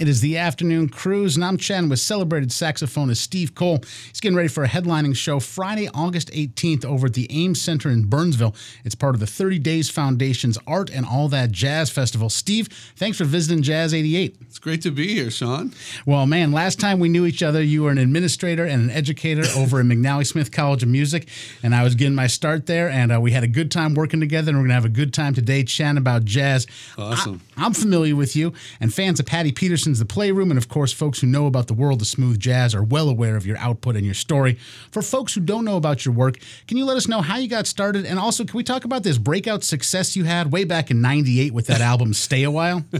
It is the afternoon cruise, and I'm chatting with celebrated saxophonist Steve Cole. He's getting ready for a headlining show Friday, August 18th over at the Ames Center in Burnsville. It's part of the 30 Days Foundation's Art and All That Jazz Festival. Steve, thanks for visiting Jazz 88. It's great to be here, Sean. Well, man, last time we knew each other, you were an administrator and an educator over at McNally Smith College of Music, and I was getting my start there, and uh, we had a good time working together, and we're going to have a good time today chatting about jazz. Awesome. I, I'm familiar with you, and fans of Patty The Playroom, and of course, folks who know about the world of smooth jazz are well aware of your output and your story. For folks who don't know about your work, can you let us know how you got started? And also, can we talk about this breakout success you had way back in 98 with that album, Stay a While?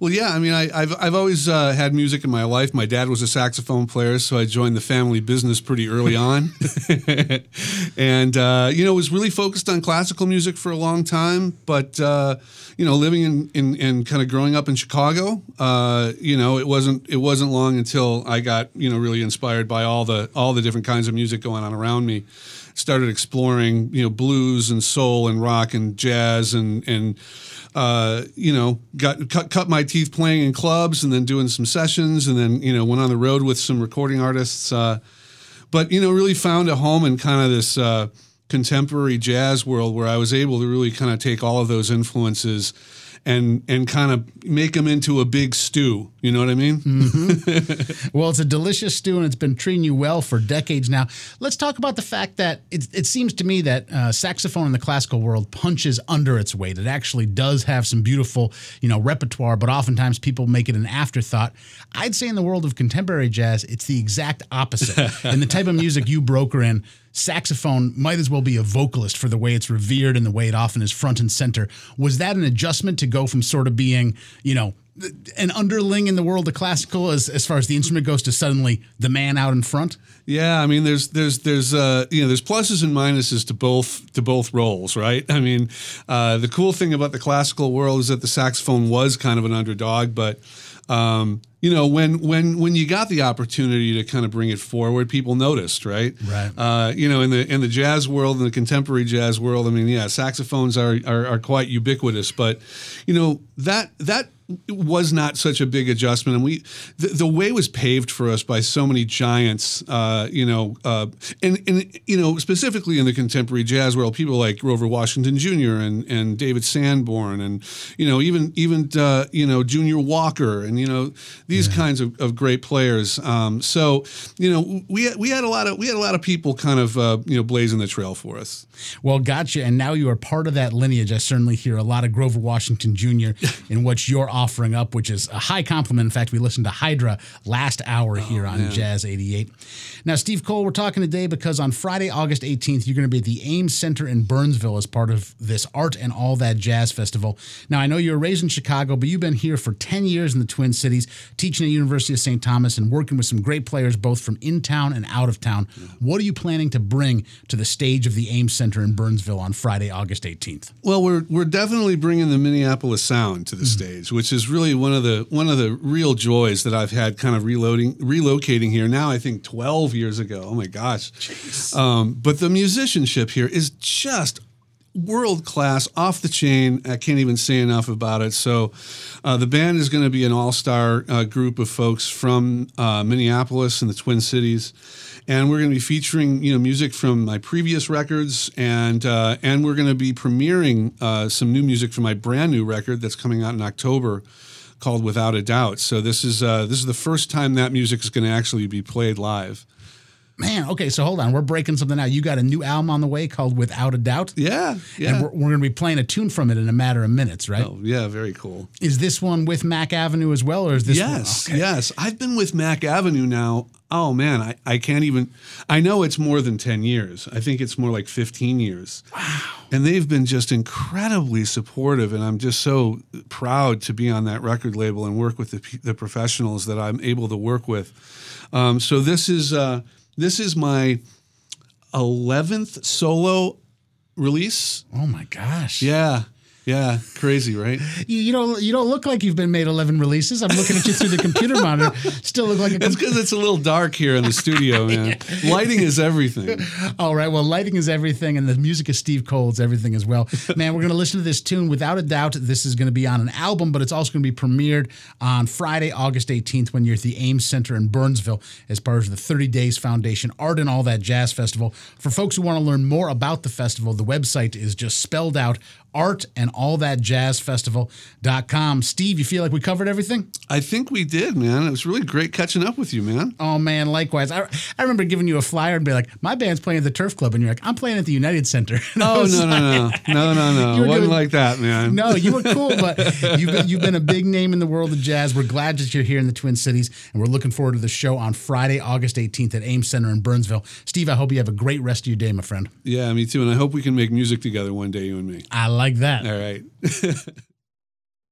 Well, yeah, I mean, I, have I've always uh, had music in my life. My dad was a saxophone player, so I joined the family business pretty early on. and, uh, you know, was really focused on classical music for a long time. But, uh, you know, living in, in, in kind of growing up in Chicago, uh, you know, it wasn't it wasn't long until I got, you know, really inspired by all the all the different kinds of music going on around me. Started exploring, you know, blues and soul and rock and jazz and and uh, you know, got cut, cut my teeth playing in clubs and then doing some sessions and then, you know, went on the road with some recording artists. Uh, but, you know, really found a home in kind of this uh, contemporary jazz world where I was able to really kind of take all of those influences and and kind of make them into a big stew. You know what I mean? Mm-hmm. well, it's a delicious stew, and it's been treating you well for decades now. Let's talk about the fact that it, it seems to me that uh, saxophone in the classical world punches under its weight. It actually does have some beautiful, you know, repertoire, but oftentimes people make it an afterthought. I'd say in the world of contemporary jazz, it's the exact opposite. and the type of music you broker in saxophone might as well be a vocalist for the way it's revered and the way it often is front and center. Was that an adjustment to go from sort of being, you know, an underling in the world of classical as, as far as the instrument goes to suddenly the man out in front? Yeah, I mean, there's there's there's uh, you know there's pluses and minuses to both to both roles, right? I mean, uh, the cool thing about the classical world is that the saxophone was kind of an underdog, but um, you know, when when when you got the opportunity to kind of bring it forward, people noticed, right? Right. Uh, you know, in the in the jazz world, in the contemporary jazz world, I mean, yeah, saxophones are, are are quite ubiquitous, but you know that that was not such a big adjustment, and we the, the way was paved for us by so many giants. Uh, you know, uh, and and you know specifically in the contemporary jazz world, people like Grover Washington Jr. and and David Sanborn, and you know even even uh, you know Junior Walker, and you know these yeah. kinds of, of great players. Um, so you know we we had a lot of we had a lot of people kind of uh, you know blazing the trail for us. Well, gotcha, and now you are part of that lineage. I certainly hear a lot of Grover Washington Jr. in what you're offering up, which is a high compliment. In fact, we listened to Hydra last hour oh, here on man. Jazz 88. Now, Steve Cole, we're talking today because on Friday, August 18th, you're going to be at the Ames Center in Burnsville as part of this Art and All That Jazz Festival. Now, I know you were raised in Chicago, but you've been here for 10 years in the Twin Cities, teaching at University of St. Thomas and working with some great players both from in town and out of town. What are you planning to bring to the stage of the Ames Center in Burnsville on Friday, August 18th? Well, we're, we're definitely bringing the Minneapolis sound to the mm-hmm. stage, which is really one of the one of the real joys that I've had kind of reloading relocating here now I think 12 years ago. Oh my gosh. Um, but the musicianship here is just world class, off the chain. I can't even say enough about it. So, uh, the band is going to be an all star uh, group of folks from uh, Minneapolis and the Twin Cities, and we're going to be featuring you know music from my previous records, and uh, and we're going to be premiering uh, some new music from my brand new record that's coming out in October. Called Without a Doubt. So this is uh, this is the first time that music is going to actually be played live. Man, okay, so hold on. We're breaking something out. You got a new album on the way called Without a Doubt? Yeah, yeah. And we're, we're going to be playing a tune from it in a matter of minutes, right? Oh, yeah, very cool. Is this one with Mack Avenue as well, or is this Yes, okay. yes. I've been with Mack Avenue now. Oh, man, I, I can't even. I know it's more than 10 years. I think it's more like 15 years. Wow. And they've been just incredibly supportive, and I'm just so proud to be on that record label and work with the, the professionals that I'm able to work with. Um, so this is. Uh, this is my 11th solo release. Oh my gosh. Yeah. Yeah, crazy, right? You, you don't you don't look like you've been made 11 releases. I'm looking at you through the computer monitor. Still look like a It's because it's a little dark here in the studio, man. Lighting is everything. All right. Well, lighting is everything, and the music of Steve Cole's everything as well. Man, we're going to listen to this tune. Without a doubt, this is going to be on an album, but it's also going to be premiered on Friday, August 18th, when you're at the Ames Center in Burnsville as part of the 30 Days Foundation Art and All That Jazz Festival. For folks who want to learn more about the festival, the website is just spelled out art and all that jazz Steve, you feel like we covered everything? I think we did, man. It was really great catching up with you, man. Oh man, likewise. I, I remember giving you a flyer and be like, "My band's playing at the Turf Club," and you're like, "I'm playing at the United Center." And Oh no, no, no, no, no, no! It wasn't doing- like that, man. No, you were cool, but you've been, you've been a big name in the world of jazz. We're glad that you're here in the Twin Cities, and we're looking forward to the show on Friday, August 18th at Ames Center in Burnsville. Steve, I hope you have a great rest of your day, my friend. Yeah, me too. And I hope we can make music together one day, you and me. I like that. All right.